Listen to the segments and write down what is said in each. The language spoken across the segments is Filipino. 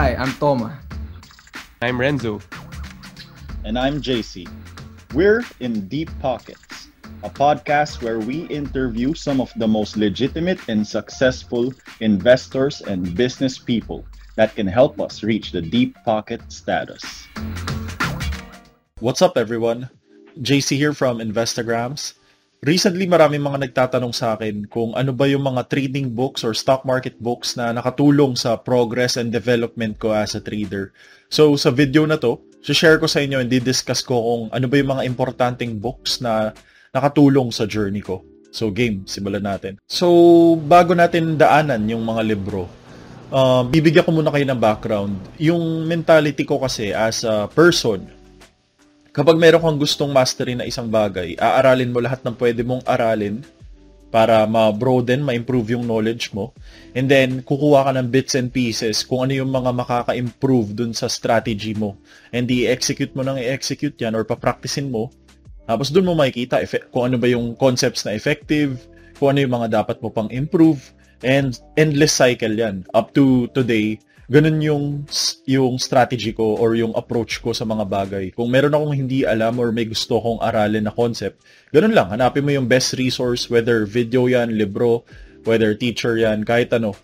Hi, I'm Toma. I'm Renzo. And I'm JC. We're in Deep Pockets, a podcast where we interview some of the most legitimate and successful investors and business people that can help us reach the deep pocket status. What's up everyone? JC here from Investagrams. Recently, marami mga nagtatanong sa akin kung ano ba yung mga trading books or stock market books na nakatulong sa progress and development ko as a trader. So, sa video na to, share ko sa inyo and discuss ko kung ano ba yung mga importanteng books na nakatulong sa journey ko. So, game, simulan natin. So, bago natin daanan yung mga libro, uh, bibigyan ko muna kayo ng background. Yung mentality ko kasi as a person, kapag meron kang gustong mastery na isang bagay, aaralin mo lahat ng pwede mong aralin para ma-broaden, ma-improve yung knowledge mo. And then, kukuha ka ng bits and pieces kung ano yung mga makaka-improve dun sa strategy mo. And i-execute mo nang i-execute yan or papracticein mo. Tapos dun mo makikita kung ano ba yung concepts na effective, kung ano yung mga dapat mo pang improve. And endless cycle yan. Up to today, ganun yung yung strategy ko or yung approach ko sa mga bagay. Kung meron akong hindi alam or may gusto akong aralin na concept, ganun lang. Hanapin mo yung best resource, whether video yan, libro, whether teacher yan, kahit ano.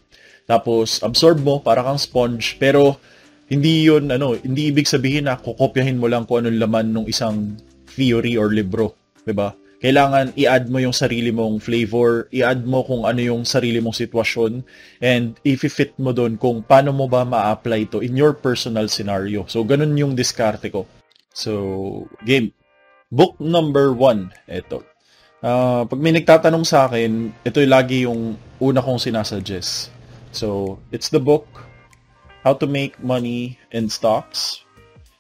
Tapos, absorb mo para kang sponge. Pero, hindi yun, ano, hindi ibig sabihin na kukopyahin mo lang kung anong laman ng isang theory or libro. ba? Kailangan i-add mo yung sarili mong flavor, i-add mo kung ano yung sarili mong sitwasyon, and i-fit mo doon kung paano mo ba ma-apply to in your personal scenario. So, ganun yung diskarte ko. So, game. Book number one, ito. Uh, pag may nagtatanong sa akin, ito yung lagi yung una kong sinasuggest. So, it's the book How to Make Money in Stocks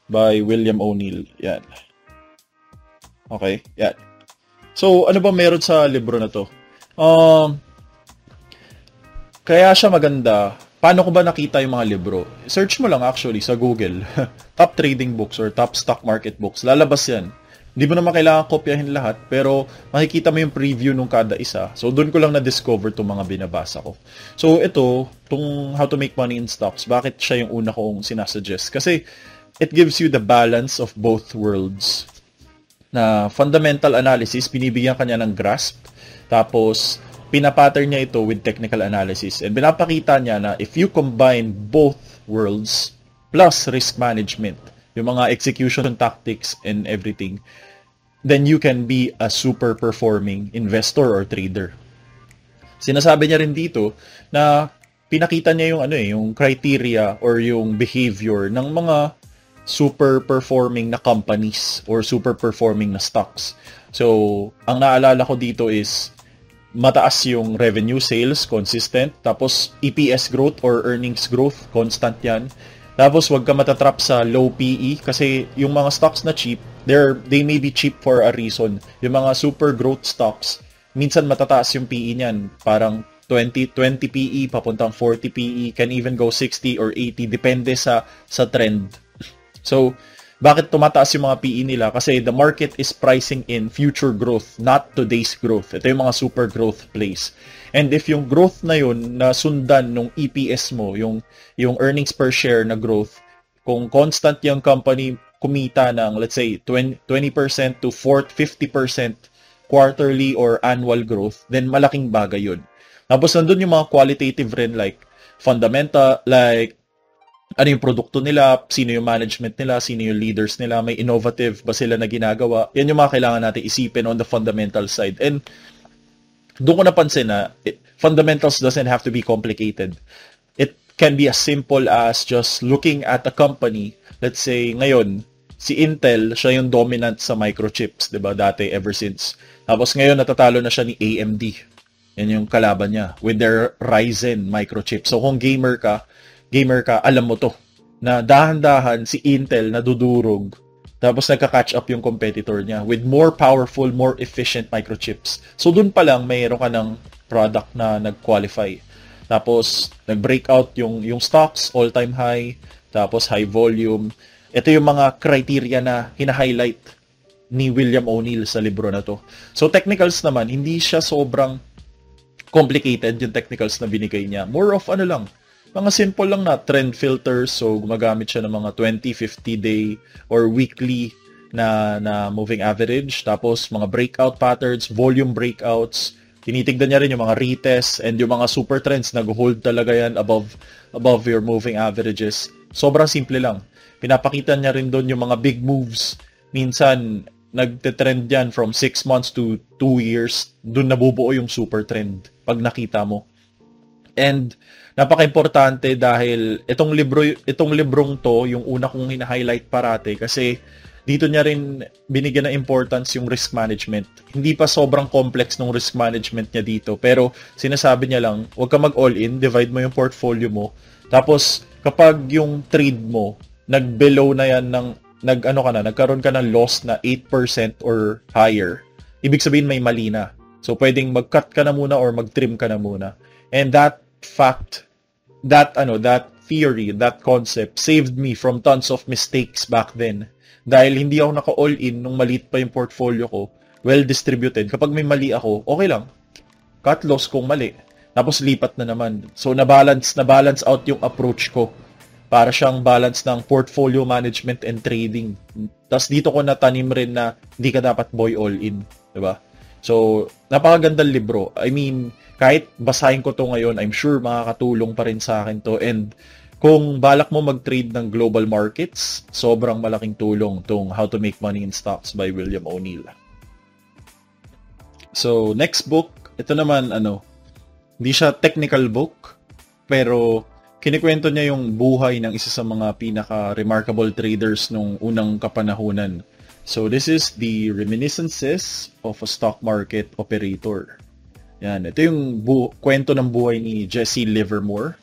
by William O'Neill. Yan. Okay, yan. So, ano ba meron sa libro na to? Um, kaya siya maganda. Paano ko ba nakita yung mga libro? Search mo lang actually sa Google. top trading books or top stock market books. Lalabas yan. Hindi mo naman kailangan kopyahin lahat, pero makikita mo yung preview nung kada isa. So, doon ko lang na-discover itong mga binabasa ko. So, ito, itong How to Make Money in Stocks, bakit siya yung una kong sinasuggest? Kasi, it gives you the balance of both worlds na fundamental analysis, binibigyan kanya ng grasp. Tapos, pinapattern niya ito with technical analysis. And pinapakita niya na if you combine both worlds plus risk management, yung mga execution tactics and everything, then you can be a super performing investor or trader. Sinasabi niya rin dito na pinakita niya yung ano eh, yung criteria or yung behavior ng mga super performing na companies or super performing na stocks. So, ang naalala ko dito is mataas yung revenue sales, consistent. Tapos, EPS growth or earnings growth, constant yan. Tapos, wag ka matatrap sa low PE kasi yung mga stocks na cheap, they're, they may be cheap for a reason. Yung mga super growth stocks, minsan matataas yung PE niyan. Parang 20, 20 PE, papuntang 40 PE, can even go 60 or 80, depende sa, sa trend So, bakit tumataas yung mga PE nila? Kasi the market is pricing in future growth, not today's growth. Ito yung mga super growth plays. And if yung growth na yun na sundan nung EPS mo, yung, yung earnings per share na growth, kung constant yung company kumita ng, let's say, 20, 20% to 40, 50% quarterly or annual growth, then malaking bagay yun. Tapos nandun yung mga qualitative rin like fundamental, like ano yung produkto nila, sino yung management nila, sino yung leaders nila, may innovative ba sila na ginagawa. Yan yung mga kailangan natin isipin on the fundamental side. And doon ko napansin na it, fundamentals doesn't have to be complicated. It can be as simple as just looking at a company. Let's say ngayon, si Intel, siya yung dominant sa microchips, 'di ba? Dati ever since. Tapos ngayon natatalo na siya ni AMD. Yan yung kalaban niya with their Ryzen microchips. So kung gamer ka, gamer ka, alam mo to. Na dahan-dahan si Intel nadudurog tapos nagka-catch up yung competitor niya with more powerful, more efficient microchips. So dun pa lang mayroon ka ng product na nag-qualify. Tapos nag-breakout yung yung stocks all-time high, tapos high volume. Ito yung mga criteria na hina-highlight ni William O'Neill sa libro na to. So technicals naman, hindi siya sobrang complicated yung technicals na binigay niya. More of ano lang, mga simple lang na trend filters. So, gumagamit siya ng mga 20, 50 day or weekly na, na moving average. Tapos, mga breakout patterns, volume breakouts. Tinitignan niya rin yung mga retest and yung mga super trends nag-hold talaga yan above, above your moving averages. Sobrang simple lang. Pinapakita niya rin doon yung mga big moves. Minsan, nagte-trend yan from 6 months to 2 years. Doon nabubuo yung super trend pag nakita mo. And napaka-importante dahil itong libro itong librong to yung una kong hina-highlight parate kasi dito niya rin binigyan ng importance yung risk management. Hindi pa sobrang complex ng risk management niya dito pero sinasabi niya lang, huwag ka mag all in, divide mo yung portfolio mo. Tapos kapag yung trade mo nag-below na yan ng nag ano ka na, nagkaroon ka ng loss na 8% or higher, ibig sabihin may mali na. So pwedeng mag-cut ka na muna or mag-trim ka na muna. And that fact that ano that theory, that concept saved me from tons of mistakes back then. Dahil hindi ako naka-all in nung maliit pa yung portfolio ko, well distributed. Kapag may mali ako, okay lang. Cut loss kung mali. Tapos lipat na naman. So na-balance, na-balance out yung approach ko. Para siyang balance ng portfolio management and trading. Tapos dito ko natanim rin na hindi ka dapat boy all in. 'di ba? So, napakagandang libro. I mean, kahit basahin ko to ngayon, I'm sure makakatulong pa rin sa akin to. And kung balak mo mag-trade ng global markets, sobrang malaking tulong tong How to Make Money in Stocks by William O'Neill. So, next book, ito naman, ano, hindi siya technical book, pero kinikwento niya yung buhay ng isa sa mga pinaka-remarkable traders nung unang kapanahunan. So, this is the reminiscences of a stock market operator. Yan, ito yung bu- kwento ng buhay ni Jesse Livermore.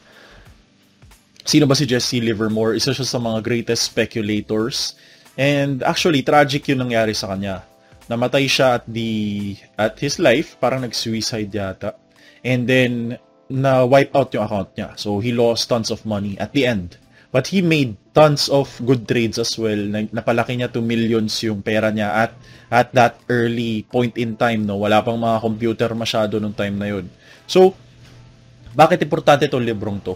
Sino ba si Jesse Livermore? Isa siya sa mga greatest speculators. And actually, tragic yung nangyari sa kanya. Namatay siya at the at his life, parang nag-suicide yata. And then na-wipe out yung account niya. So he lost tons of money at the end. But he made tons of good trades as well. Napalaki niya to millions yung pera niya at at that early point in time, no? Wala pang mga computer masyado nung time na yun. So, bakit importante itong librong to?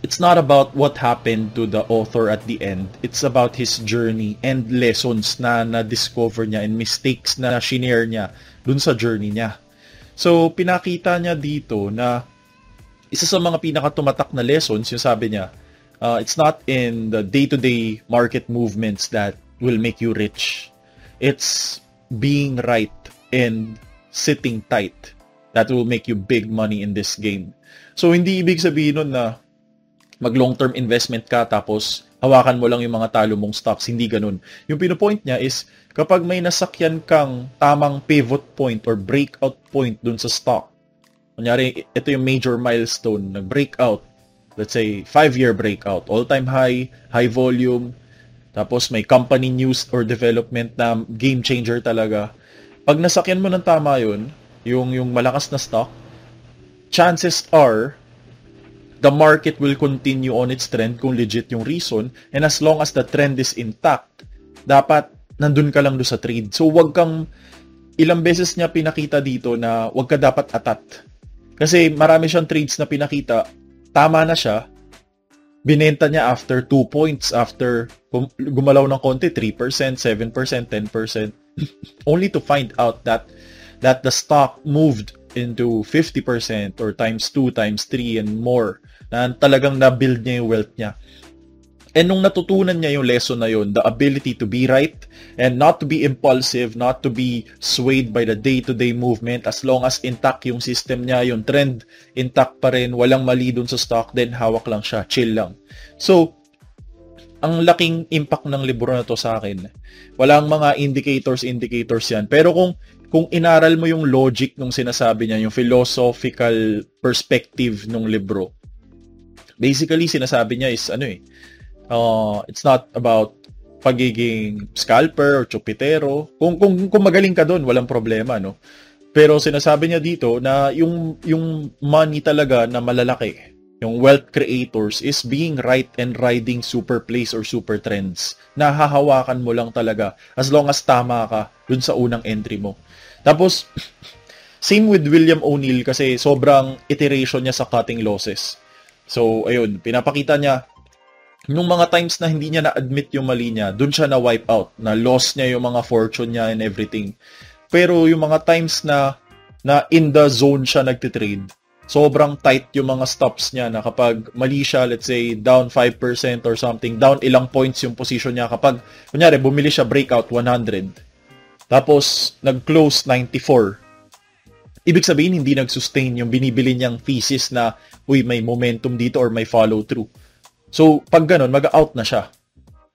It's not about what happened to the author at the end. It's about his journey and lessons na na-discover niya and mistakes na shinare niya dun sa journey niya. So, pinakita niya dito na isa sa mga pinakatumatak na lessons, yung sabi niya, uh, it's not in the day-to-day market movements that will make you rich it's being right and sitting tight that will make you big money in this game. So, hindi ibig sabihin nun na mag long-term investment ka tapos hawakan mo lang yung mga talo mong stocks. Hindi ganun. Yung pinopoint niya is kapag may nasakyan kang tamang pivot point or breakout point dun sa stock, kunyari, ito yung major milestone, nag-breakout, let's say, 5-year breakout, all-time high, high volume, tapos may company news or development na game changer talaga. Pag nasakyan mo ng tama yun, yung, yung malakas na stock, chances are the market will continue on its trend kung legit yung reason and as long as the trend is intact, dapat nandun ka lang do sa trade. So wag kang ilang beses niya pinakita dito na wag ka dapat atat. Kasi marami siyang trades na pinakita, tama na siya, binenta niya after 2 points, after gumalaw ng konti, 3%, 7%, 10%, only to find out that that the stock moved into 50% or times 2, times 3 and more. Na talagang na-build niya yung wealth niya. And nung natutunan niya yung lesson na yun, the ability to be right and not to be impulsive, not to be swayed by the day-to-day movement as long as intact yung system niya, yung trend intact pa rin, walang mali dun sa stock, then hawak lang siya, chill lang. So, ang laking impact ng libro na to sa akin. Walang mga indicators, indicators yan. Pero kung kung inaral mo yung logic nung sinasabi niya, yung philosophical perspective ng libro, basically sinasabi niya is ano eh, uh, it's not about pagiging scalper or chupitero. Kung, kung, kung magaling ka doon, walang problema, no? Pero sinasabi niya dito na yung, yung money talaga na malalaki, yung wealth creators is being right and riding super plays or super trends. Nahahawakan mo lang talaga as long as tama ka dun sa unang entry mo. Tapos, same with William O'Neill kasi sobrang iteration niya sa cutting losses. So, ayun, pinapakita niya nung mga times na hindi niya na-admit yung mali niya, dun siya na-wipe out, na loss niya yung mga fortune niya and everything. Pero yung mga times na na in the zone siya nagtitrade, sobrang tight yung mga stops niya na kapag mali siya, let's say, down 5% or something, down ilang points yung position niya. Kapag, kunyari, bumili siya breakout 100, tapos nag-close 94, ibig sabihin hindi nag-sustain yung binibili niyang thesis na, uy, may momentum dito or may follow-through. So, pag ganun, mag-out na siya.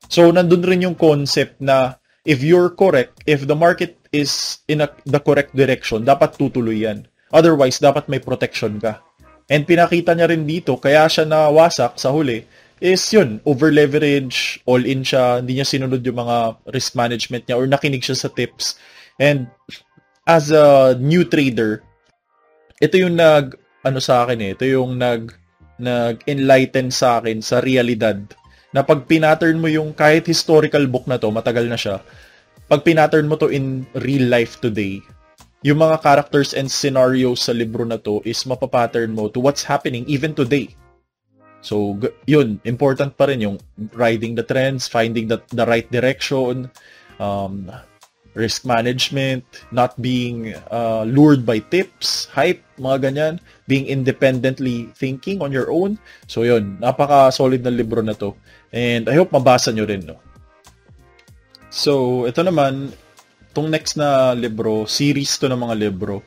So, nandun rin yung concept na if you're correct, if the market is in a, the correct direction, dapat tutuloy yan. Otherwise, dapat may protection ka. And pinakita niya rin dito, kaya siya nawasak sa huli, is yun, over-leverage, all-in siya, hindi niya sinunod yung mga risk management niya or nakinig siya sa tips. And as a new trader, ito yung nag, ano sa akin eh, ito yung nag, nag-enlighten sa akin sa realidad na pag pinattern mo yung kahit historical book na to, matagal na siya, pag pinattern mo to in real life today, yung mga characters and scenarios sa libro na to is mapapattern mo to what's happening even today. So, yun, important pa rin yung riding the trends, finding the, the right direction, um, risk management, not being uh, lured by tips, hype, mga ganyan, being independently thinking on your own. So yun, napaka-solid na libro na to. And I hope mabasa nyo rin, no? So, ito naman, itong next na libro, series to ng mga libro.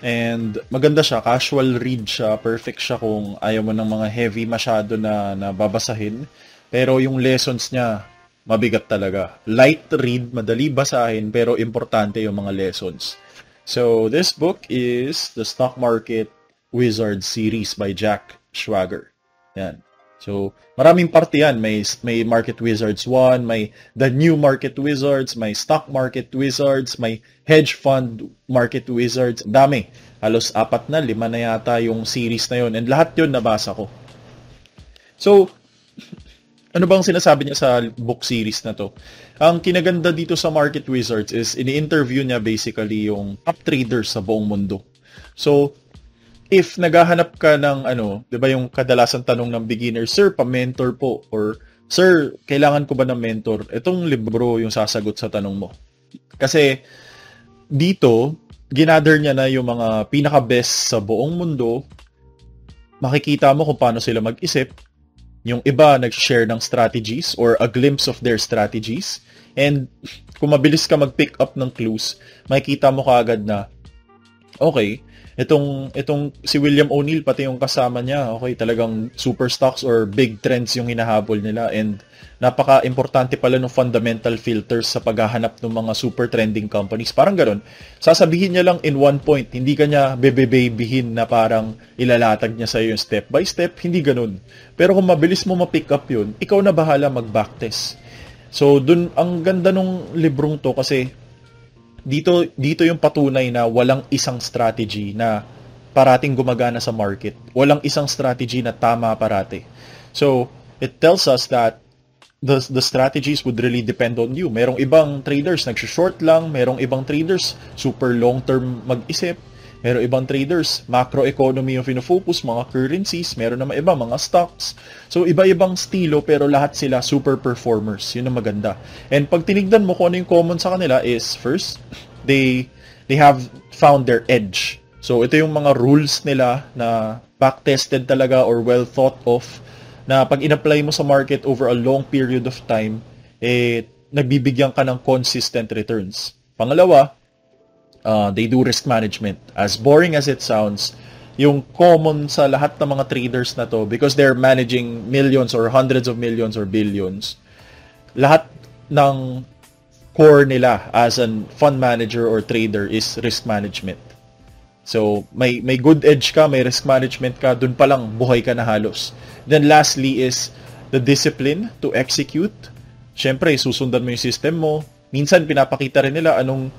And maganda siya, casual read siya, perfect siya kung ayaw mo ng mga heavy masyado na, na babasahin. Pero yung lessons niya, mabigat talaga. Light read, madali basahin, pero importante yung mga lessons. So, this book is The Stock Market Wizard series by Jack Schwager. Yan. So, maraming parte yan. May, may Market Wizards 1, may The New Market Wizards, may Stock Market Wizards, may Hedge Fund Market Wizards. Dami. Halos apat na, lima na yata yung series na yon And lahat yon nabasa ko. So, ano bang sinasabi niya sa book series na to? Ang kinaganda dito sa Market Wizards is ini-interview niya basically yung top traders sa buong mundo. So, if naghahanap ka ng ano, 'di ba yung kadalasan tanong ng beginner, sir, pa-mentor po or sir, kailangan ko ba ng mentor? Itong libro yung sasagot sa tanong mo. Kasi dito, ginather niya na yung mga pinaka-best sa buong mundo. Makikita mo kung paano sila mag-isip. Yung iba nag-share ng strategies or a glimpse of their strategies. And kung mabilis ka mag-pick up ng clues, makikita mo kaagad na okay, itong itong si William O'Neill pati yung kasama niya, okay, talagang super stocks or big trends yung hinahabol nila and napaka-importante pala ng fundamental filters sa paghahanap ng mga super trending companies. Parang ganoon. Sasabihin niya lang in one point, hindi kanya bebe-babyhin na parang ilalatag niya sa iyo yung step by step, hindi ganoon. Pero kung mabilis mo ma-pick up yun, ikaw na bahala mag-backtest. So, dun, ang ganda nung librong to kasi dito dito yung patunay na walang isang strategy na parating gumagana sa market. Walang isang strategy na tama parate. So, it tells us that the the strategies would really depend on you. Merong ibang traders nagsi-short lang, merong ibang traders super long-term mag-isip, Meron ibang traders, macroeconomy yung fino-focus, mga currencies, meron naman iba, mga stocks. So, iba-ibang stilo pero lahat sila super performers. Yun ang maganda. And pag tinignan mo kung ano yung common sa kanila is, first, they, they have found their edge. So, ito yung mga rules nila na back-tested talaga or well thought of na pag in-apply mo sa market over a long period of time, eh, nagbibigyan ka ng consistent returns. Pangalawa, uh, they do risk management. As boring as it sounds, yung common sa lahat ng mga traders na to because they're managing millions or hundreds of millions or billions. Lahat ng core nila as a fund manager or trader is risk management. So, may may good edge ka, may risk management ka, dun pa lang buhay ka na halos. Then lastly is the discipline to execute. Syempre, susundan mo yung system mo. Minsan pinapakita rin nila anong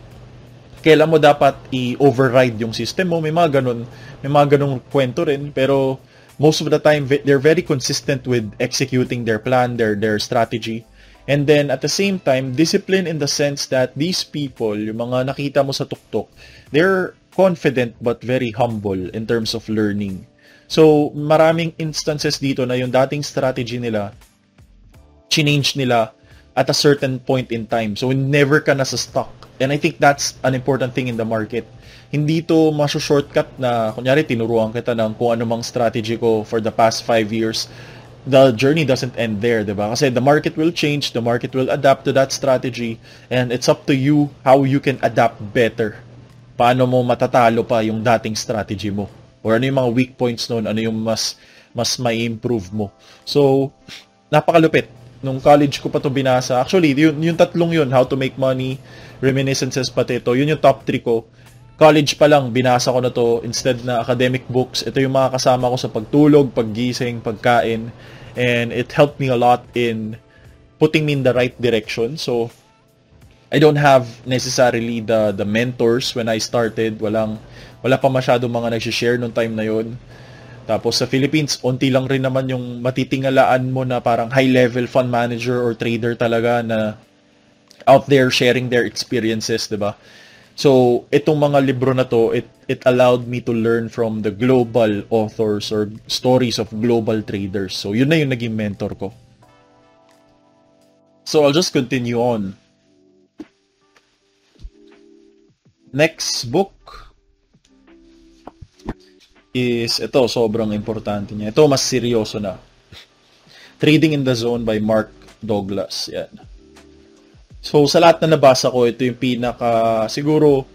kailan mo dapat i-override yung system mo. May mga ganun, may mga ganung kwento rin. Pero most of the time, they're very consistent with executing their plan, their, their strategy. And then, at the same time, discipline in the sense that these people, yung mga nakita mo sa tuktok, they're confident but very humble in terms of learning. So, maraming instances dito na yung dating strategy nila, change nila at a certain point in time. So, never ka na sa stock. And I think that's an important thing in the market. Hindi to masu-shortcut na, kunyari, tinuruan kita ng kung anumang strategy ko for the past five years. The journey doesn't end there, di ba? Kasi the market will change, the market will adapt to that strategy, and it's up to you how you can adapt better. Paano mo matatalo pa yung dating strategy mo? Or ano yung mga weak points noon? Ano yung mas mas may improve mo? So, napakalupit nung college ko pa to binasa. Actually, yung, yung tatlong yun, How to Make Money, Reminiscences pati ito, yun yung top 3 ko. College pa lang, binasa ko na to instead na academic books. Ito yung mga kasama ko sa pagtulog, paggising, pagkain. And it helped me a lot in putting me in the right direction. So, I don't have necessarily the the mentors when I started. Walang wala pa masyado mga nag-share nung time na yon. Tapos sa Philippines, unti lang rin naman yung matitingalaan mo na parang high-level fund manager or trader talaga na out there sharing their experiences, 'di ba? So, itong mga libro na to, it it allowed me to learn from the global authors or stories of global traders. So, yun na yung naging mentor ko. So, I'll just continue on. Next book is ito, sobrang importante niya. Ito, mas seryoso na. Trading in the Zone by Mark Douglas. Yan. So, sa lahat na nabasa ko, ito yung pinaka, siguro,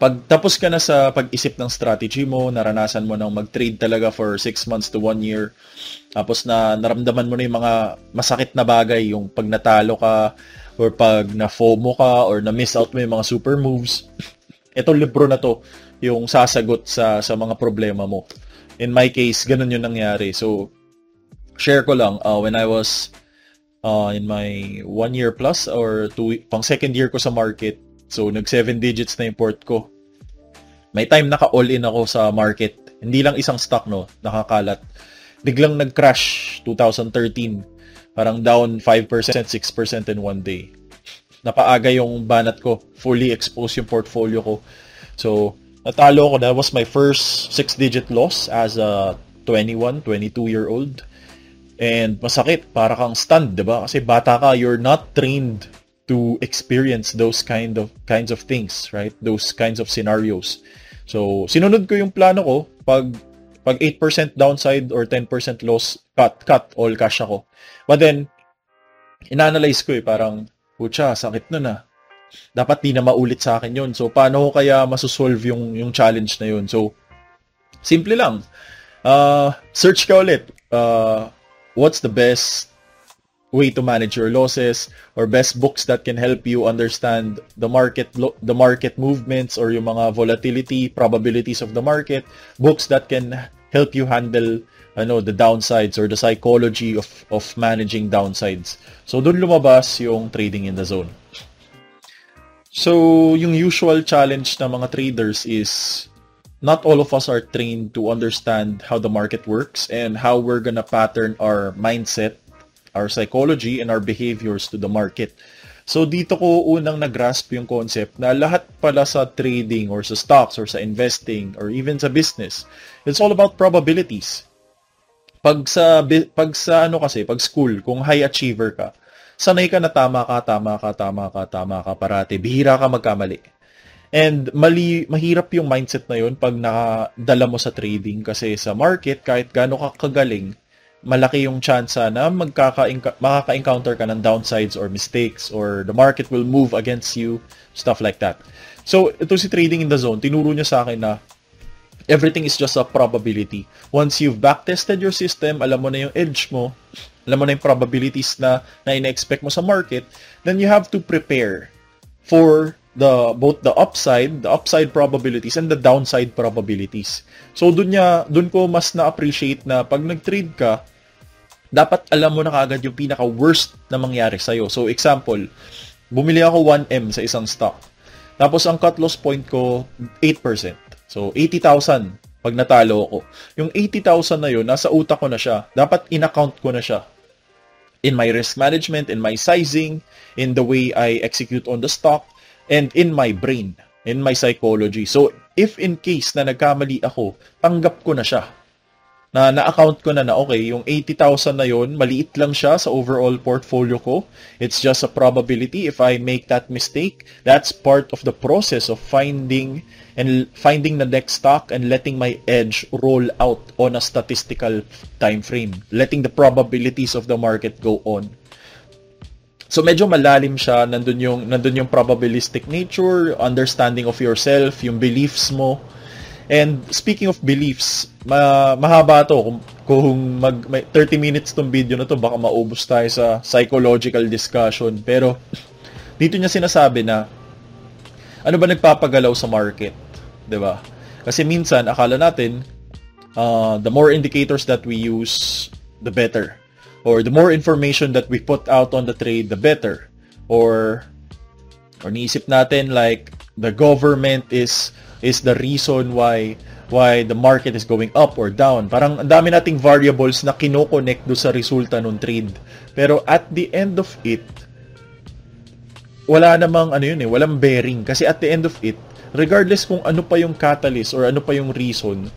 pag tapos ka na sa pag-isip ng strategy mo, naranasan mo nang mag-trade talaga for 6 months to 1 year, tapos na naramdaman mo na yung mga masakit na bagay, yung pag natalo ka, or pag na-FOMO ka, or na-miss out mo yung mga super moves, itong libro na to, yung sasagot sa sa mga problema mo. In my case, ganun yung nangyari. So, share ko lang, uh, when I was uh, in my one year plus or two, pang second year ko sa market, so nag 7 digits na import ko. May time naka all in ako sa market. Hindi lang isang stock no, nakakalat. Biglang nag-crash 2013. Parang down 5%, 6% in one day. Napaaga yung banat ko. Fully exposed yung portfolio ko. So, natalo ko. That was my first six-digit loss as a 21, 22-year-old. And masakit, para kang stunned, 'di ba? Kasi bata ka, you're not trained to experience those kind of kinds of things, right? Those kinds of scenarios. So, sinunod ko yung plano ko pag pag 8% downside or 10% loss, cut, cut, all cash ako. But then, inanalyze ko eh, parang, pucha, sakit nun ah dapat di na maulit sa akin yon So, paano ko kaya masusolve yung, yung challenge na yun? So, simple lang. Uh, search ka ulit. Uh, what's the best way to manage your losses or best books that can help you understand the market the market movements or yung mga volatility probabilities of the market books that can help you handle ano the downsides or the psychology of of managing downsides. So doon lumabas yung trading in the zone. So, yung usual challenge ng mga traders is not all of us are trained to understand how the market works and how we're gonna pattern our mindset, our psychology, and our behaviors to the market. So, dito ko unang nagrasp yung concept na lahat pala sa trading or sa stocks or sa investing or even sa business, it's all about probabilities. Pag sa, pag sa ano kasi, pag school, kung high achiever ka, sanay ka na tama ka, tama ka, tama ka, tama ka parati. Bihira ka magkamali. And mali, mahirap yung mindset na yun pag nakadala mo sa trading kasi sa market, kahit gaano ka kagaling, malaki yung chance na magkaka makaka-encounter ka ng downsides or mistakes or the market will move against you, stuff like that. So, ito si Trading in the Zone, tinuro niya sa akin na everything is just a probability. Once you've backtested your system, alam mo na yung edge mo, alam mo na yung probabilities na, na ina-expect mo sa market, then you have to prepare for the both the upside, the upside probabilities and the downside probabilities. So doon niya, doon ko mas na-appreciate na pag nag-trade ka, dapat alam mo na kagad yung pinaka worst na mangyari sa iyo. So example, bumili ako 1M sa isang stock. Tapos ang cut loss point ko 8%. So 80,000 pag natalo ako. Yung 80,000 na yun, nasa utak ko na siya. Dapat in-account ko na siya in my risk management, in my sizing, in the way I execute on the stock, and in my brain, in my psychology. So, if in case na nagkamali ako, tanggap ko na siya. na na-account ko na na okay, yung 80,000 na yon maliit lang siya sa overall portfolio ko. It's just a probability if I make that mistake. That's part of the process of finding and finding the next stock and letting my edge roll out on a statistical time frame. Letting the probabilities of the market go on. So medyo malalim siya, nandun yung nandun yung probabilistic nature, understanding of yourself, yung beliefs mo, And speaking of beliefs, ma mahaba to kung, kung mag may 30 minutes tong video na to baka maubos tayo sa psychological discussion. Pero dito niya sinasabi na ano ba nagpapagalaw sa market, 'di ba? Kasi minsan akala natin uh, the more indicators that we use, the better. Or the more information that we put out on the trade, the better. Or or niisip natin like the government is is the reason why why the market is going up or down. Parang ang dami nating variables na kino-connect do sa resulta ng trade. Pero at the end of it, wala namang ano yun eh, walang bearing. Kasi at the end of it, regardless kung ano pa yung catalyst or ano pa yung reason,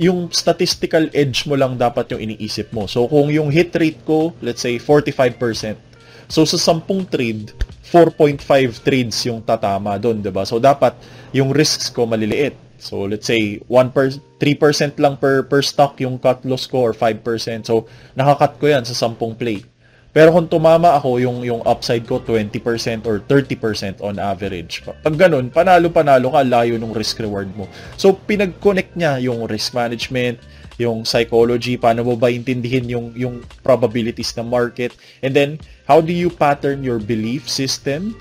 yung statistical edge mo lang dapat yung iniisip mo. So kung yung hit rate ko, let's say 45%, so sa 10 trade, 4.5 trades yung tatama doon, ba? So dapat yung risks ko maliliit. So let's say 1 per 3% lang per per stock yung cut loss ko or 5%. So nakakat ko 'yan sa 10 play. Pero kung tumama ako, yung yung upside ko 20% or 30% on average. Pag ganun, panalo-panalo ka, layo ng risk reward mo. So pinag-connect niya yung risk management, yung psychology, paano mo ba intindihin yung yung probabilities ng market, and then how do you pattern your belief system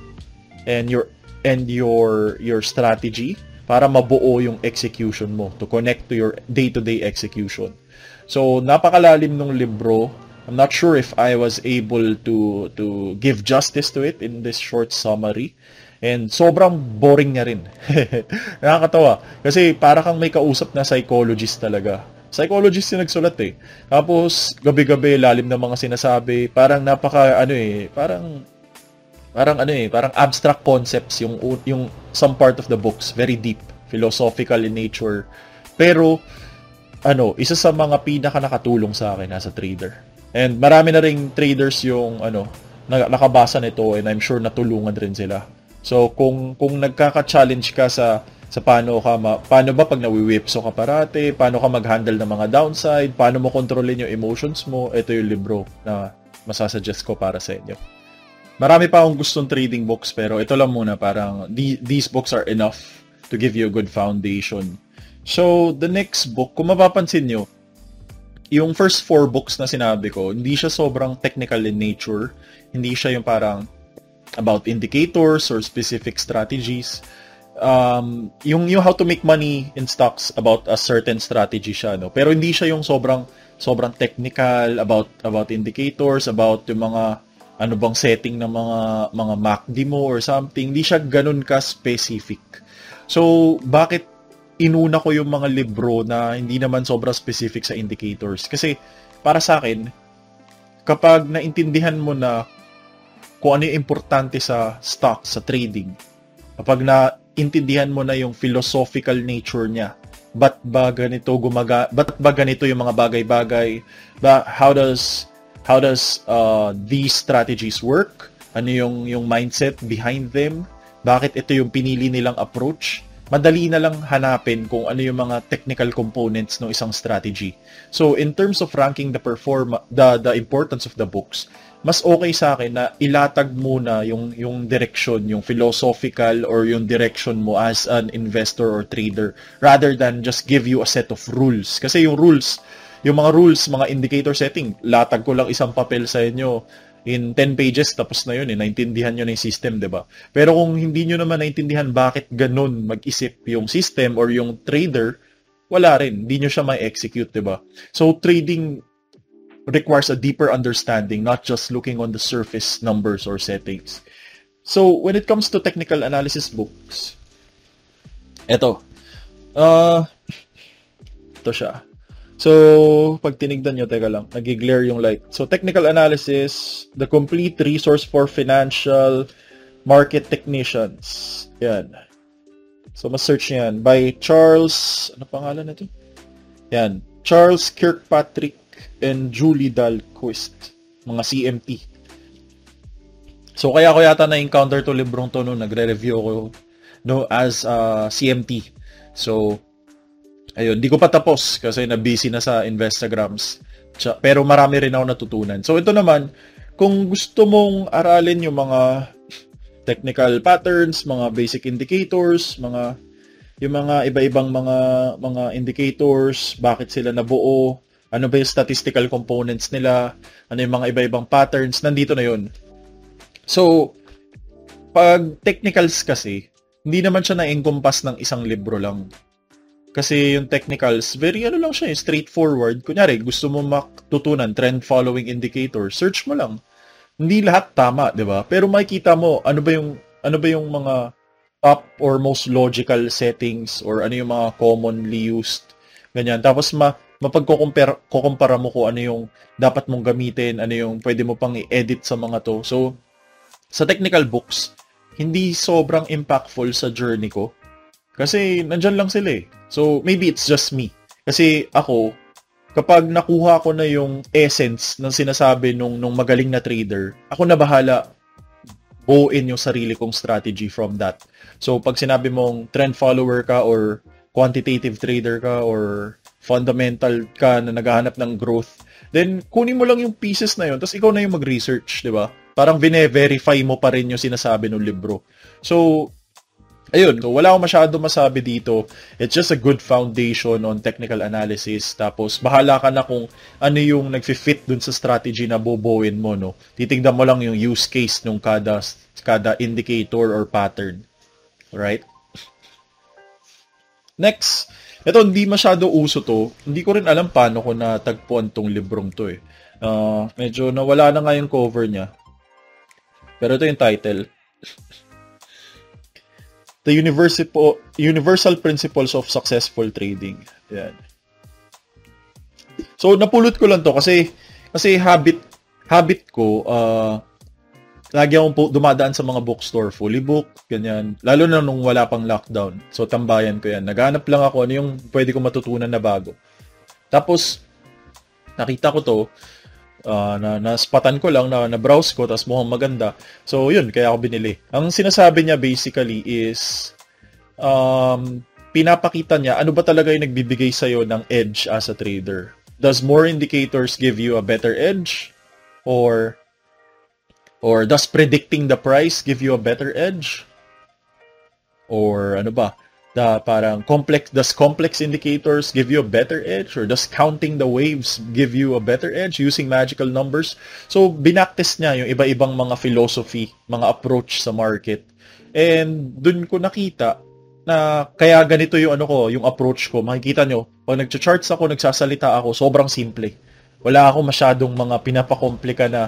and your and your your strategy para mabuo yung execution mo to connect to your day-to-day execution. So napakalalim ng libro. I'm not sure if I was able to to give justice to it in this short summary. And sobrang boring niya rin. Nakakatawa. Kasi para kang may kausap na psychologist talaga psychologist yung nagsulat eh. Tapos, gabi-gabi, lalim ng mga sinasabi. Parang napaka, ano eh, parang, parang ano eh, parang abstract concepts yung, yung some part of the books. Very deep, philosophical in nature. Pero, ano, isa sa mga pinaka nakatulong sa akin as a trader. And marami na ring traders yung, ano, nakabasa nito and I'm sure natulungan rin sila. So, kung, kung nagkaka-challenge ka sa sa paano ka ma- paano ba pag nawiwipso ka parate, paano ka mag-handle ng mga downside, paano mo kontrolin yung emotions mo, ito yung libro na masasuggest ko para sa inyo. Marami pa akong gustong trading books pero ito lang muna parang these books are enough to give you a good foundation. So, the next book, kung mapapansin nyo, yung first four books na sinabi ko, hindi siya sobrang technical in nature. Hindi siya yung parang about indicators or specific strategies um, yung, yung how to make money in stocks about a certain strategy siya, no? Pero hindi siya yung sobrang sobrang technical about about indicators, about yung mga ano bang setting ng mga mga MACD mo or something. Hindi siya ganun ka specific. So, bakit inuna ko yung mga libro na hindi naman sobrang specific sa indicators? Kasi para sa akin, kapag naintindihan mo na kung ano yung importante sa stock, sa trading, kapag na intindihan mo na yung philosophical nature niya. Ba't ba ganito gumaga ba't ba ganito yung mga bagay-bagay? Ba how does how does uh, these strategies work? Ano yung yung mindset behind them? Bakit ito yung pinili nilang approach? Madali na lang hanapin kung ano yung mga technical components ng isang strategy. So in terms of ranking the perform the the importance of the books, mas okay sa akin na ilatag muna yung yung direction, yung philosophical or yung direction mo as an investor or trader rather than just give you a set of rules. Kasi yung rules, yung mga rules, mga indicator setting, latag ko lang isang papel sa inyo in 10 pages tapos na yun eh naintindihan niyo na yung system 'di ba pero kung hindi niyo naman naintindihan bakit ganun mag-isip yung system or yung trader wala rin hindi niyo siya ma-execute 'di ba so trading requires a deeper understanding, not just looking on the surface numbers or settings. So, when it comes to technical analysis books, eto, uh, ito siya. So, pag tinignan nyo, teka lang, nag-glare yung light. So, technical analysis, the complete resource for financial market technicians. Yan. So, mas-search yan. By Charles, ano pangalan nito? Yan. Charles Kirkpatrick and Julie Dahlquist, mga CMT. So kaya ko yata na-encounter to librong to no nagre-review ako no as uh, CMT. So ayun, di ko pa tapos kasi na busy na sa Instagrams. Pero marami rin ako natutunan. So ito naman, kung gusto mong aralin yung mga technical patterns, mga basic indicators, mga yung mga iba-ibang mga mga indicators, bakit sila nabuo, ano ba yung statistical components nila, ano yung mga iba-ibang patterns, nandito na yun. So, pag technicals kasi, hindi naman siya na-encompass ng isang libro lang. Kasi yung technicals, very ano lang siya, straightforward. Kunyari, gusto mo matutunan trend following indicator, search mo lang. Hindi lahat tama, 'di ba? Pero makikita mo ano ba yung ano ba yung mga top or most logical settings or ano yung mga commonly used ganyan. Tapos ma mapagkukumpara kukumpara mo kung ano yung dapat mong gamitin, ano yung pwede mo pang i-edit sa mga to. So, sa technical books, hindi sobrang impactful sa journey ko. Kasi nandyan lang sila eh. So, maybe it's just me. Kasi ako, kapag nakuha ko na yung essence ng sinasabi nung, nung magaling na trader, ako na bahala buuin yung sarili kong strategy from that. So, pag sinabi mong trend follower ka or quantitative trader ka or fundamental ka na naghahanap ng growth, then kunin mo lang yung pieces na yun, tapos ikaw na yung mag-research, di ba? Parang vine-verify mo pa rin yung sinasabi ng libro. So, ayun, so wala akong masyado masabi dito. It's just a good foundation on technical analysis. Tapos, bahala ka na kung ano yung nagfi-fit dun sa strategy na bubuin mo, no? Titignan mo lang yung use case nung kada, kada indicator or pattern. Right? Next, ito hindi masyado uso to. Hindi ko rin alam paano ko natagpuan tong librong to eh. Uh, medyo nawala na nga yung cover niya. Pero ito yung title. The Universal, Universal Principles of Successful Trading. Yan. So napulot ko lang to kasi kasi habit habit ko uh, lagi akong dumadaan sa mga bookstore, fully book, ganyan. Lalo na nung wala pang lockdown. So, tambayan ko yan. Naghanap lang ako ano yung pwede kong matutunan na bago. Tapos, nakita ko to, uh, na naspatan ko lang, na na-browse ko, tapos mukhang maganda. So, yun, kaya ako binili. Ang sinasabi niya basically is, um, pinapakita niya ano ba talaga yung nagbibigay sa'yo ng edge as a trader. Does more indicators give you a better edge? Or Or does predicting the price give you a better edge? Or ano ba? The parang complex does complex indicators give you a better edge or does counting the waves give you a better edge using magical numbers? So binaktis niya yung iba-ibang mga philosophy, mga approach sa market. And dun ko nakita na kaya ganito yung ano ko, yung approach ko. Makikita nyo, pag nagcha-charts ako, nagsasalita ako, sobrang simple. Wala ako masyadong mga pinapakomplika na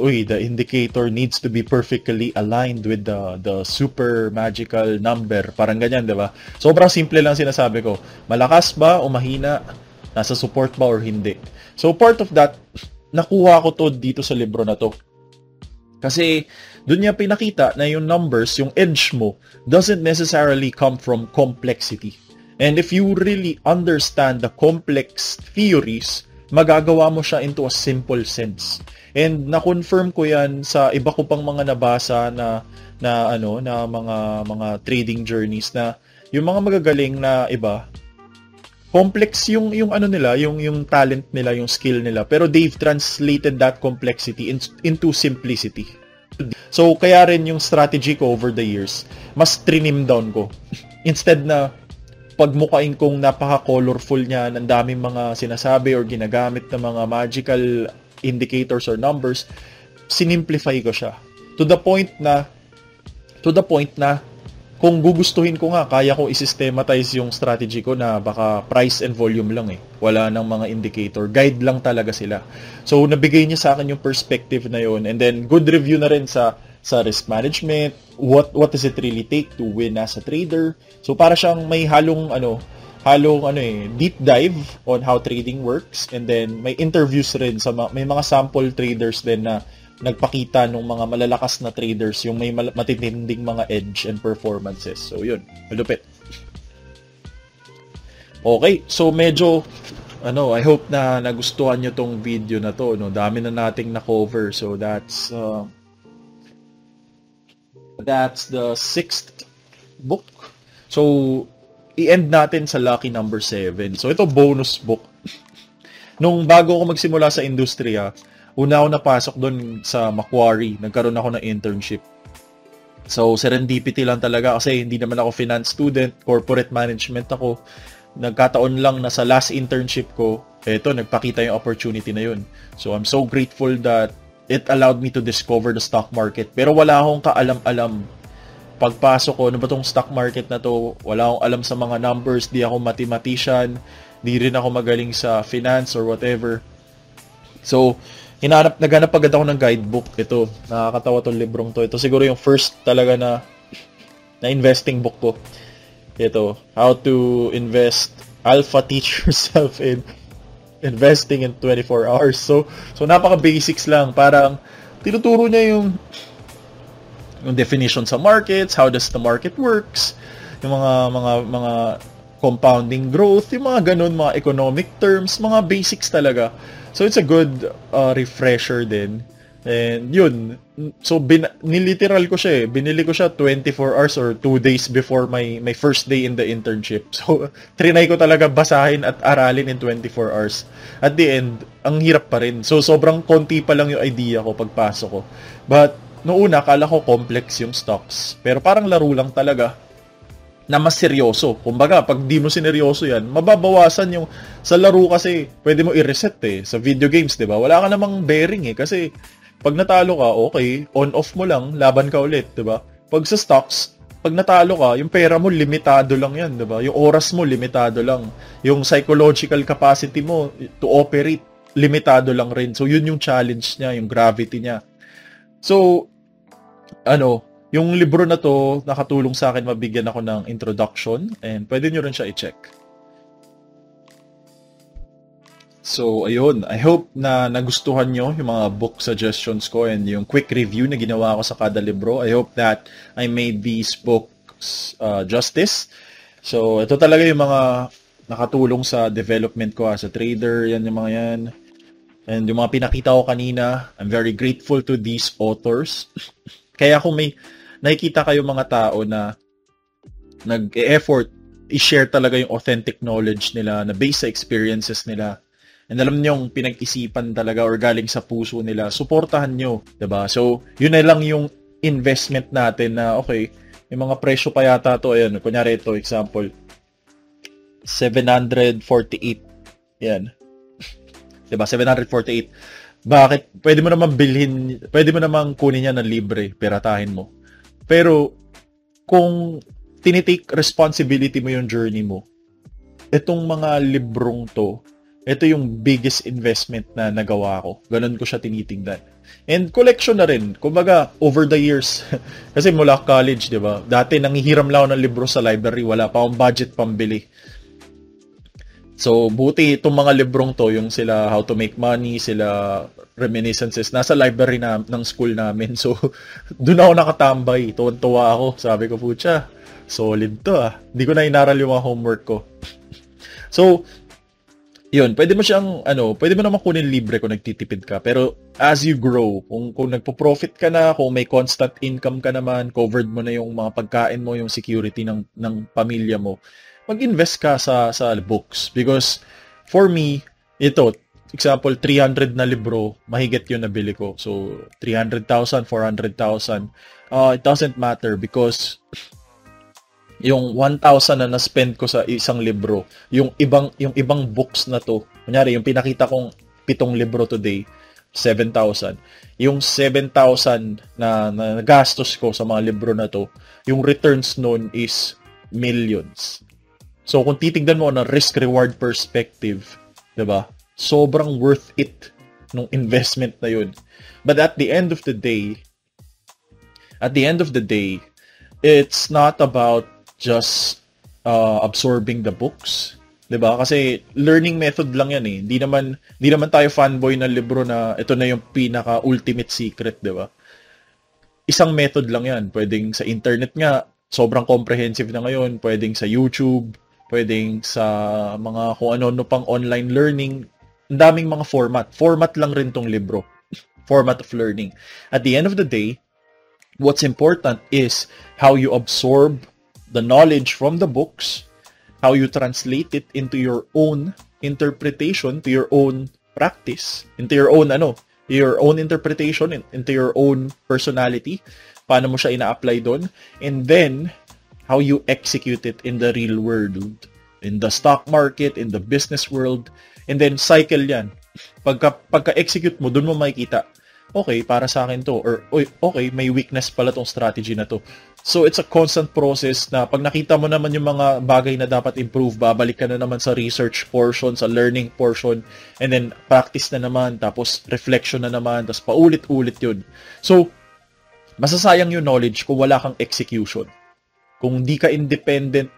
uy, the indicator needs to be perfectly aligned with the the super magical number. Parang ganyan, 'di ba? Sobrang simple lang sinasabi ko. Malakas ba o mahina? Nasa support ba or hindi? So part of that nakuha ko to dito sa libro na to. Kasi doon niya pinakita na yung numbers, yung edge mo doesn't necessarily come from complexity. And if you really understand the complex theories, magagawa mo siya into a simple sense. And na-confirm ko 'yan sa iba ko pang mga nabasa na na ano na mga mga trading journeys na yung mga magagaling na iba complex yung yung ano nila, yung yung talent nila, yung skill nila, pero they've translated that complexity in, into simplicity. So kaya rin yung strategy ko over the years, mas trinim down ko. Instead na pagmukain kong napaka-colorful niya, ang daming mga sinasabi or ginagamit na mga magical indicators or numbers, sinimplify ko siya. To the point na to the point na kung gugustuhin ko nga, kaya ko i-systematize yung strategy ko na baka price and volume lang eh. Wala nang mga indicator. Guide lang talaga sila. So, nabigay niya sa akin yung perspective na yun. And then, good review na rin sa sa risk management, what what does it really take to win as a trader. So para siyang may halong ano, halong ano eh, deep dive on how trading works and then may interviews rin sa may mga sample traders din na nagpakita ng mga malalakas na traders yung may matitinding mga edge and performances. So yun, malupit. Okay, so medyo ano, I hope na nagustuhan nyo tong video na to, no. Dami na nating na-cover. So that's uh, that's the sixth book. So i-end natin sa lucky number 7. So ito bonus book. Nung bago ako magsimula sa industriya, una ako napasok doon sa Macquarie. Nagkaroon ako ng internship. So, serendipity lang talaga kasi hindi naman ako finance student, corporate management ako nagkataon lang na sa last internship ko, eto, nagpakita yung opportunity na yun. So, I'm so grateful that it allowed me to discover the stock market. Pero wala akong kaalam-alam. Pagpasok ko, ano ba tong stock market na to? Wala akong alam sa mga numbers, di ako mathematician, di rin ako magaling sa finance or whatever. So, hinanap, naghanap agad ako ng guidebook. Ito, nakakatawa tong librong to. Ito siguro yung first talaga na na investing book ko. Ito, how to invest alpha teach yourself in investing in 24 hours. So, so napaka basics lang. Parang tinuturo niya yung yung definition sa markets, how does the market works, yung mga mga mga compounding growth, yung mga ganun, mga economic terms, mga basics talaga. So it's a good uh, refresher din And yun, so bin, niliteral ko siya eh. Binili ko siya 24 hours or 2 days before my my first day in the internship. So, trinay ko talaga basahin at aralin in 24 hours. At the end, ang hirap pa rin. So, sobrang konti pa lang yung idea ko pagpasok ko. But, noong una, kala ko complex yung stocks. Pero parang laro lang talaga na mas seryoso. Kumbaga, pag di mo sineryoso yan, mababawasan yung sa laro kasi pwede mo i-reset eh. Sa video games, 'di ba? Wala ka namang bearing eh kasi pag natalo ka, okay, on-off mo lang, laban ka ulit, 'di ba? Pag sa stocks, pag natalo ka, yung pera mo limitado lang 'yan, 'di ba? Yung oras mo limitado lang. Yung psychological capacity mo to operate limitado lang rin. So yun yung challenge niya, yung gravity niya. So ano, yung libro na to nakatulong sa akin mabigyan ako ng introduction and pwede nyo rin siya i-check. So, ayun. I hope na nagustuhan nyo yung mga book suggestions ko and yung quick review na ginawa ko sa kada libro. I hope that I made these books uh, justice. So, ito talaga yung mga nakatulong sa development ko as a trader. Yan yung mga yan. And yung mga pinakita ko kanina, I'm very grateful to these authors. Kaya kung may nakikita kayo mga tao na nag-effort i-share talaga yung authentic knowledge nila na based sa experiences nila, and alam niyo yung pinag-isipan talaga or galing sa puso nila, suportahan nyo, 'di ba? So, yun na lang yung investment natin na okay, may mga presyo pa yata to, ayun, kunyari ito example 748. Yan. 'Di ba? 748. Bakit? Pwede mo naman bilhin, pwede mo naman kunin yan ng libre, piratahin mo. Pero kung tinitake responsibility mo yung journey mo, itong mga librong to, ito yung biggest investment na nagawa ko. Ganun ko siya tinitingnan. And collection na rin. Kumbaga, over the years. kasi mula college, di ba? Dati nangihiram lang ako ng libro sa library. Wala pa akong budget pambili. So, buti itong mga librong to, yung sila How to Make Money, sila Reminiscences, nasa library na, ng school namin. So, doon ako nakatambay. Tuwan-tuwa ako. Sabi ko, putya, solid to ah. Hindi ko na inaral yung mga homework ko. so, yun, pwede mo siyang, ano, pwede mo naman kunin libre kung nagtitipid ka. Pero as you grow, kung, kung nagpo-profit ka na, kung may constant income ka naman, covered mo na yung mga pagkain mo, yung security ng, ng pamilya mo, mag-invest ka sa, sa books. Because for me, ito, example, 300 na libro, mahigit yun nabili ko. So, 300,000, 400,000, uh, it doesn't matter because yung 1,000 na na-spend ko sa isang libro, yung ibang yung ibang books na to, kunyari yung pinakita kong pitong libro today, 7,000. Yung 7,000 na, na nagastos ko sa mga libro na to, yung returns noon is millions. So kung titignan mo na risk-reward perspective, 'di ba? Sobrang worth it nung investment na yun. But at the end of the day, at the end of the day, it's not about just uh, absorbing the books. 'Di ba? Kasi learning method lang 'yan eh. Hindi naman hindi naman tayo fanboy ng libro na ito na yung pinaka ultimate secret, 'di ba? Isang method lang 'yan. Pwedeng sa internet nga, sobrang comprehensive na ngayon. Pwedeng sa YouTube, pwedeng sa mga kung ano-ano pang online learning. Ang daming mga format. Format lang rin tong libro. Format of learning. At the end of the day, what's important is how you absorb the knowledge from the books, how you translate it into your own interpretation, to your own practice, into your own ano, your own interpretation, into your own personality, paano mo siya ina-apply doon, and then how you execute it in the real world, in the stock market, in the business world, and then cycle yan. Pagka, pagka-execute mo, doon mo makikita okay, para sa akin to. Or, okay, may weakness pala tong strategy na to. So, it's a constant process na pag nakita mo naman yung mga bagay na dapat improve, babalik ka na naman sa research portion, sa learning portion, and then practice na naman, tapos reflection na naman, tapos paulit-ulit yun. So, masasayang yung knowledge kung wala kang execution. Kung di ka independent,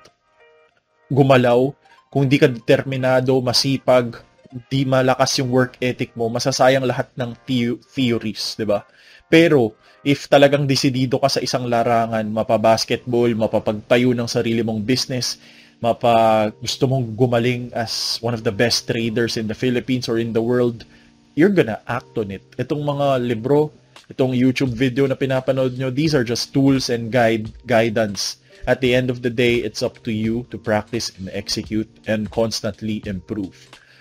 gumalaw, kung di ka determinado, masipag, di malakas yung work ethic mo, masasayang lahat ng the- theories, 'di ba? Pero if talagang desidido ka sa isang larangan, mapa-basketball, mapapagtayo ng sarili mong business, mapa gusto mong gumaling as one of the best traders in the Philippines or in the world, you're gonna act on it. Itong mga libro, itong YouTube video na pinapanood nyo, these are just tools and guide guidance. At the end of the day, it's up to you to practice and execute and constantly improve.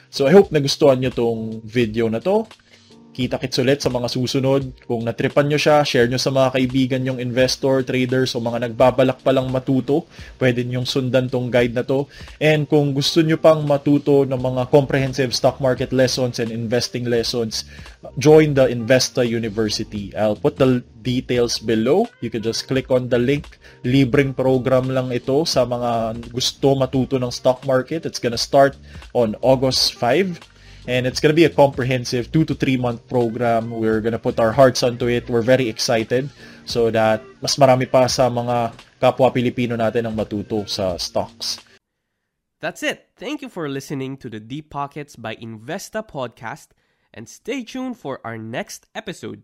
So I hope nagustuhan nyo tong video na to. Kita-kits ulit sa mga susunod. Kung natripan nyo siya, share nyo sa mga kaibigan yung investor, traders, o mga nagbabalak pa lang matuto. Pwede nyong sundan tong guide na to. And kung gusto nyo pang matuto ng mga comprehensive stock market lessons and investing lessons, join the Investa University. I'll put the details below. You can just click on the link. Libreng program lang ito sa mga gusto matuto ng stock market. It's gonna start on August 5 and it's gonna be a comprehensive two to three month program. We're gonna put our hearts onto it. We're very excited so that mas marami pa sa mga kapwa Pilipino natin ang matuto sa stocks. That's it. Thank you for listening to the Deep Pockets by Investa podcast and stay tuned for our next episode.